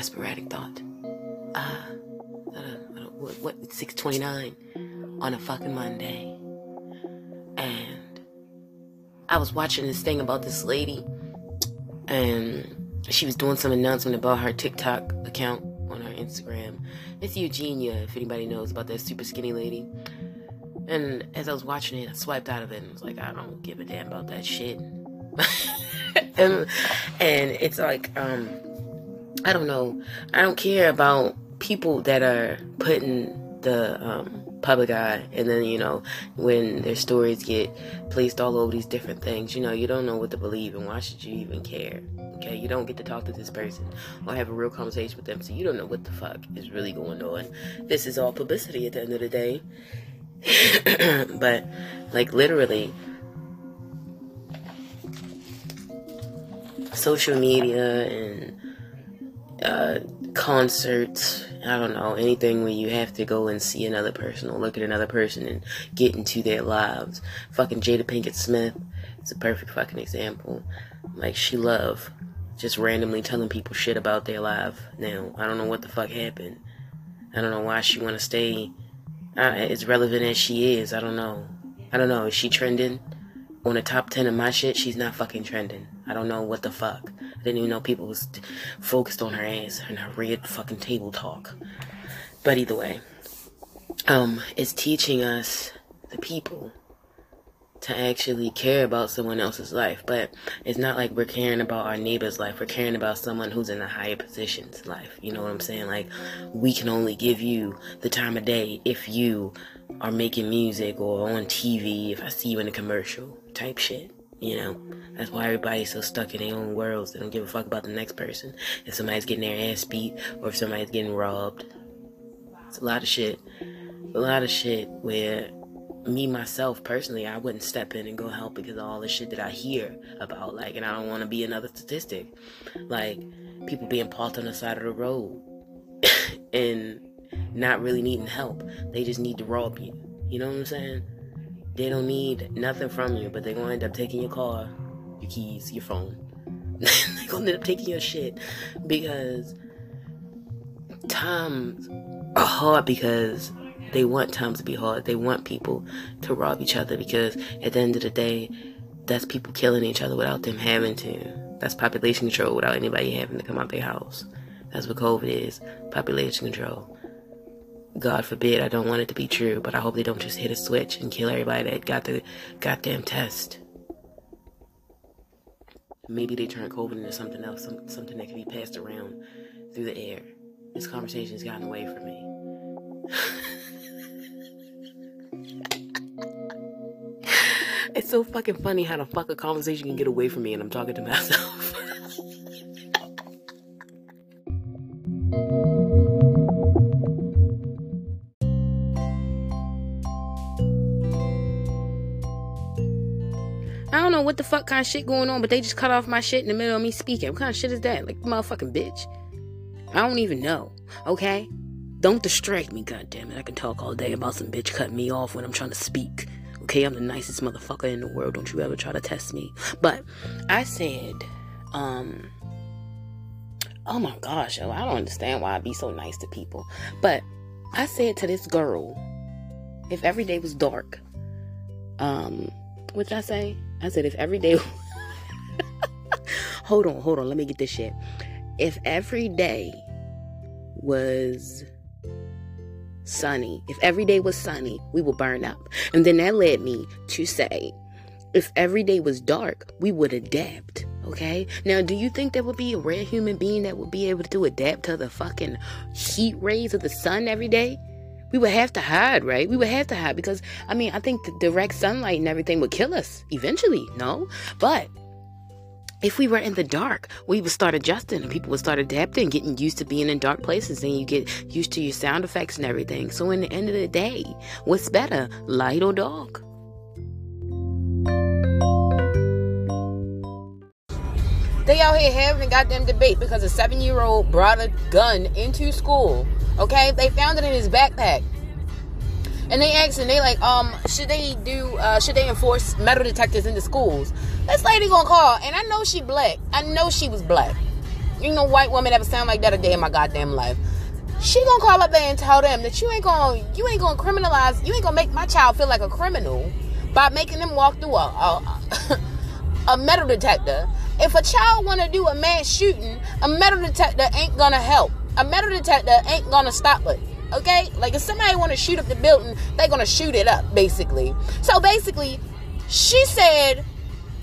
my sporadic thought. Uh, what, what 629 on a fucking Monday. And I was watching this thing about this lady and she was doing some announcement about her TikTok account on her Instagram. It's Eugenia, if anybody knows about that super skinny lady. And as I was watching it, I swiped out of it and was like, I don't give a damn about that shit. and, and it's like, um, I don't know. I don't care about people that are putting the um, public eye and then you know when their stories get placed all over these different things you know you don't know what to believe and why should you even care okay? You don't get to talk to this person or have a real conversation with them so you don't know what the fuck is really going on. This is all publicity at the end of the day. But like literally social media and uh, concerts I don't know, anything where you have to go and see another person or look at another person and get into their lives. Fucking Jada Pinkett Smith is a perfect fucking example. Like, she love just randomly telling people shit about their life. Now, I don't know what the fuck happened. I don't know why she want to stay uh, as relevant as she is. I don't know. I don't know. Is she trending? On the top 10 of my shit, she's not fucking trending. I don't know what the fuck. I didn't even know people was focused on her ass and her red fucking table talk. But either way, um, it's teaching us, the people, to actually care about someone else's life. But it's not like we're caring about our neighbor's life. We're caring about someone who's in a higher position's life. You know what I'm saying? Like, we can only give you the time of day if you are making music or on TV, if I see you in a commercial type shit. You know, that's why everybody's so stuck in their own worlds. They don't give a fuck about the next person. If somebody's getting their ass beat or if somebody's getting robbed. It's a lot of shit. A lot of shit where me myself personally, I wouldn't step in and go help because of all the shit that I hear about. Like, and I don't want to be another statistic. Like, people being parked on the side of the road and not really needing help. They just need to rob you. You know what I'm saying? They don't need nothing from you, but they're gonna end up taking your car, your keys, your phone. they're gonna end up taking your shit because times are hard because they want times to be hard. They want people to rob each other because at the end of the day, that's people killing each other without them having to. That's population control without anybody having to come out their house. That's what COVID is population control. God forbid, I don't want it to be true, but I hope they don't just hit a switch and kill everybody that got the goddamn test. Maybe they turn COVID into something else, some, something that can be passed around through the air. This conversation has gotten away from me. it's so fucking funny how the fuck a conversation can get away from me and I'm talking to myself. Know what the fuck kind of shit going on, but they just cut off my shit in the middle of me speaking. What kind of shit is that? Like, motherfucking bitch. I don't even know, okay? Don't distract me, goddammit. I can talk all day about some bitch cutting me off when I'm trying to speak. Okay, I'm the nicest motherfucker in the world. Don't you ever try to test me. But I said, um, oh my gosh, yo, I don't understand why I be so nice to people. But I said to this girl, if every day was dark, um, what did I say? I said, if every day. hold on, hold on. Let me get this shit. If every day was sunny, if every day was sunny, we would burn up. And then that led me to say, if every day was dark, we would adapt. Okay? Now, do you think there would be a rare human being that would be able to adapt to the fucking heat rays of the sun every day? We would have to hide, right? We would have to hide because, I mean, I think the direct sunlight and everything would kill us eventually, no? But if we were in the dark, we would start adjusting and people would start adapting, getting used to being in dark places, and you get used to your sound effects and everything. So, in the end of the day, what's better, light or dark? They out here having a goddamn debate because a seven year old brought a gun into school Okay, they found it in his backpack. And they asked him, they like, um, should they do, uh, should they enforce metal detectors in the schools? This lady gonna call, and I know she black. I know she was black. You know, white woman ever sound like that a day in my goddamn life. She gonna call up there and tell them that you ain't gonna you ain't gonna criminalize you ain't gonna make my child feel like a criminal by making them walk through a a, a metal detector. If a child wanna do a mass shooting, a metal detector ain't gonna help. A metal detector ain't gonna stop it. Okay? Like if somebody wanna shoot up the building, they gonna shoot it up, basically. So basically, she said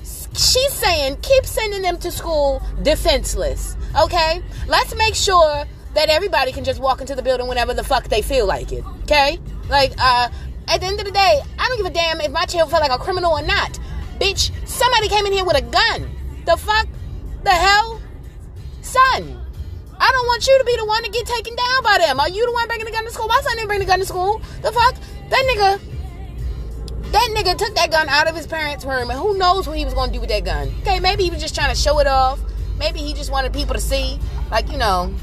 she's saying keep sending them to school defenseless. Okay? Let's make sure that everybody can just walk into the building whenever the fuck they feel like it. Okay? Like, uh, at the end of the day, I don't give a damn if my child felt like a criminal or not. Bitch, somebody came in here with a gun. The fuck? The hell? Son, I don't want you to be the one to get taken down by them. Are you the one bringing the gun to school? My son didn't bring the gun to school. The fuck? That nigga, that nigga took that gun out of his parents' room, and who knows what he was to do with that gun. Okay, maybe he was just trying to show it off. Maybe he just wanted people to see. Like, you know,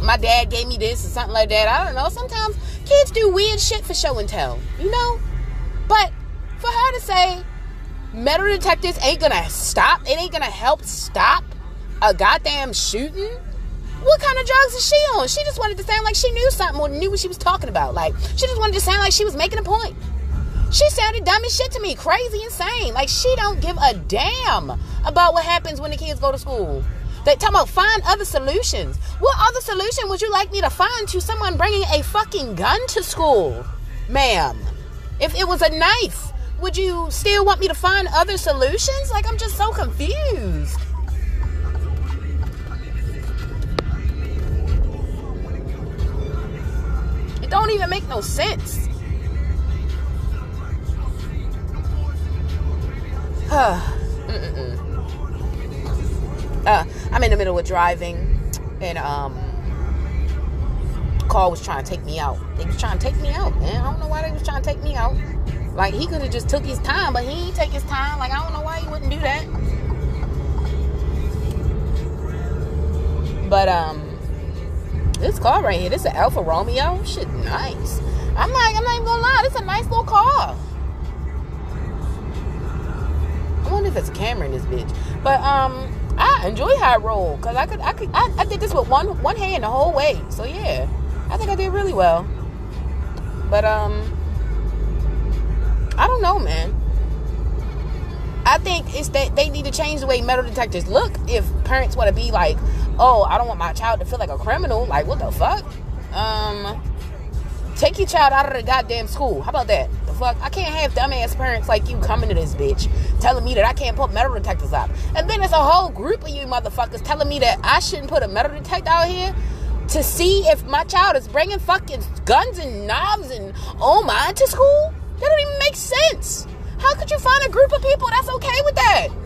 my dad gave me this or something like that. I don't know. Sometimes kids do weird shit for show and tell, you know? But for her to say metal detectors ain't gonna stop, it ain't gonna help stop a goddamn shooting. What kind of drugs is she on? She just wanted to sound like she knew something or knew what she was talking about. Like, she just wanted to sound like she was making a point. She sounded dumb as shit to me, crazy, insane. Like, she don't give a damn about what happens when the kids go to school. They talk about find other solutions. What other solution would you like me to find to someone bringing a fucking gun to school, ma'am? If it was a knife, would you still want me to find other solutions? Like, I'm just so confused. Don't even make no sense. Mm-mm. Uh, I'm in the middle of driving, and um, car was trying to take me out. They was trying to take me out, man. I don't know why they was trying to take me out. Like he could have just took his time, but he ain't take his time. Like I don't know why he wouldn't do that. But um, this car right here, this is an Alfa Romeo. Shit, nice. I'm not, I'm not even gonna lie. This is a nice little car. I wonder if it's a camera in this bitch. But um, I enjoy high roll because I could, I could, I, I did this with one one hand the whole way. So yeah, I think I did really well. But um, I don't know, man. I think it's that they need to change the way metal detectors look. If parents want to be like, "Oh, I don't want my child to feel like a criminal," like what the fuck? Um, take your child out of the goddamn school. How about that? The fuck? I can't have dumbass parents like you coming to this bitch telling me that I can't put metal detectors up, and then there's a whole group of you motherfuckers telling me that I shouldn't put a metal detector out here to see if my child is bringing fucking guns and knobs and oh my to school. That don't even make sense. How could you find a group of people that's okay with that?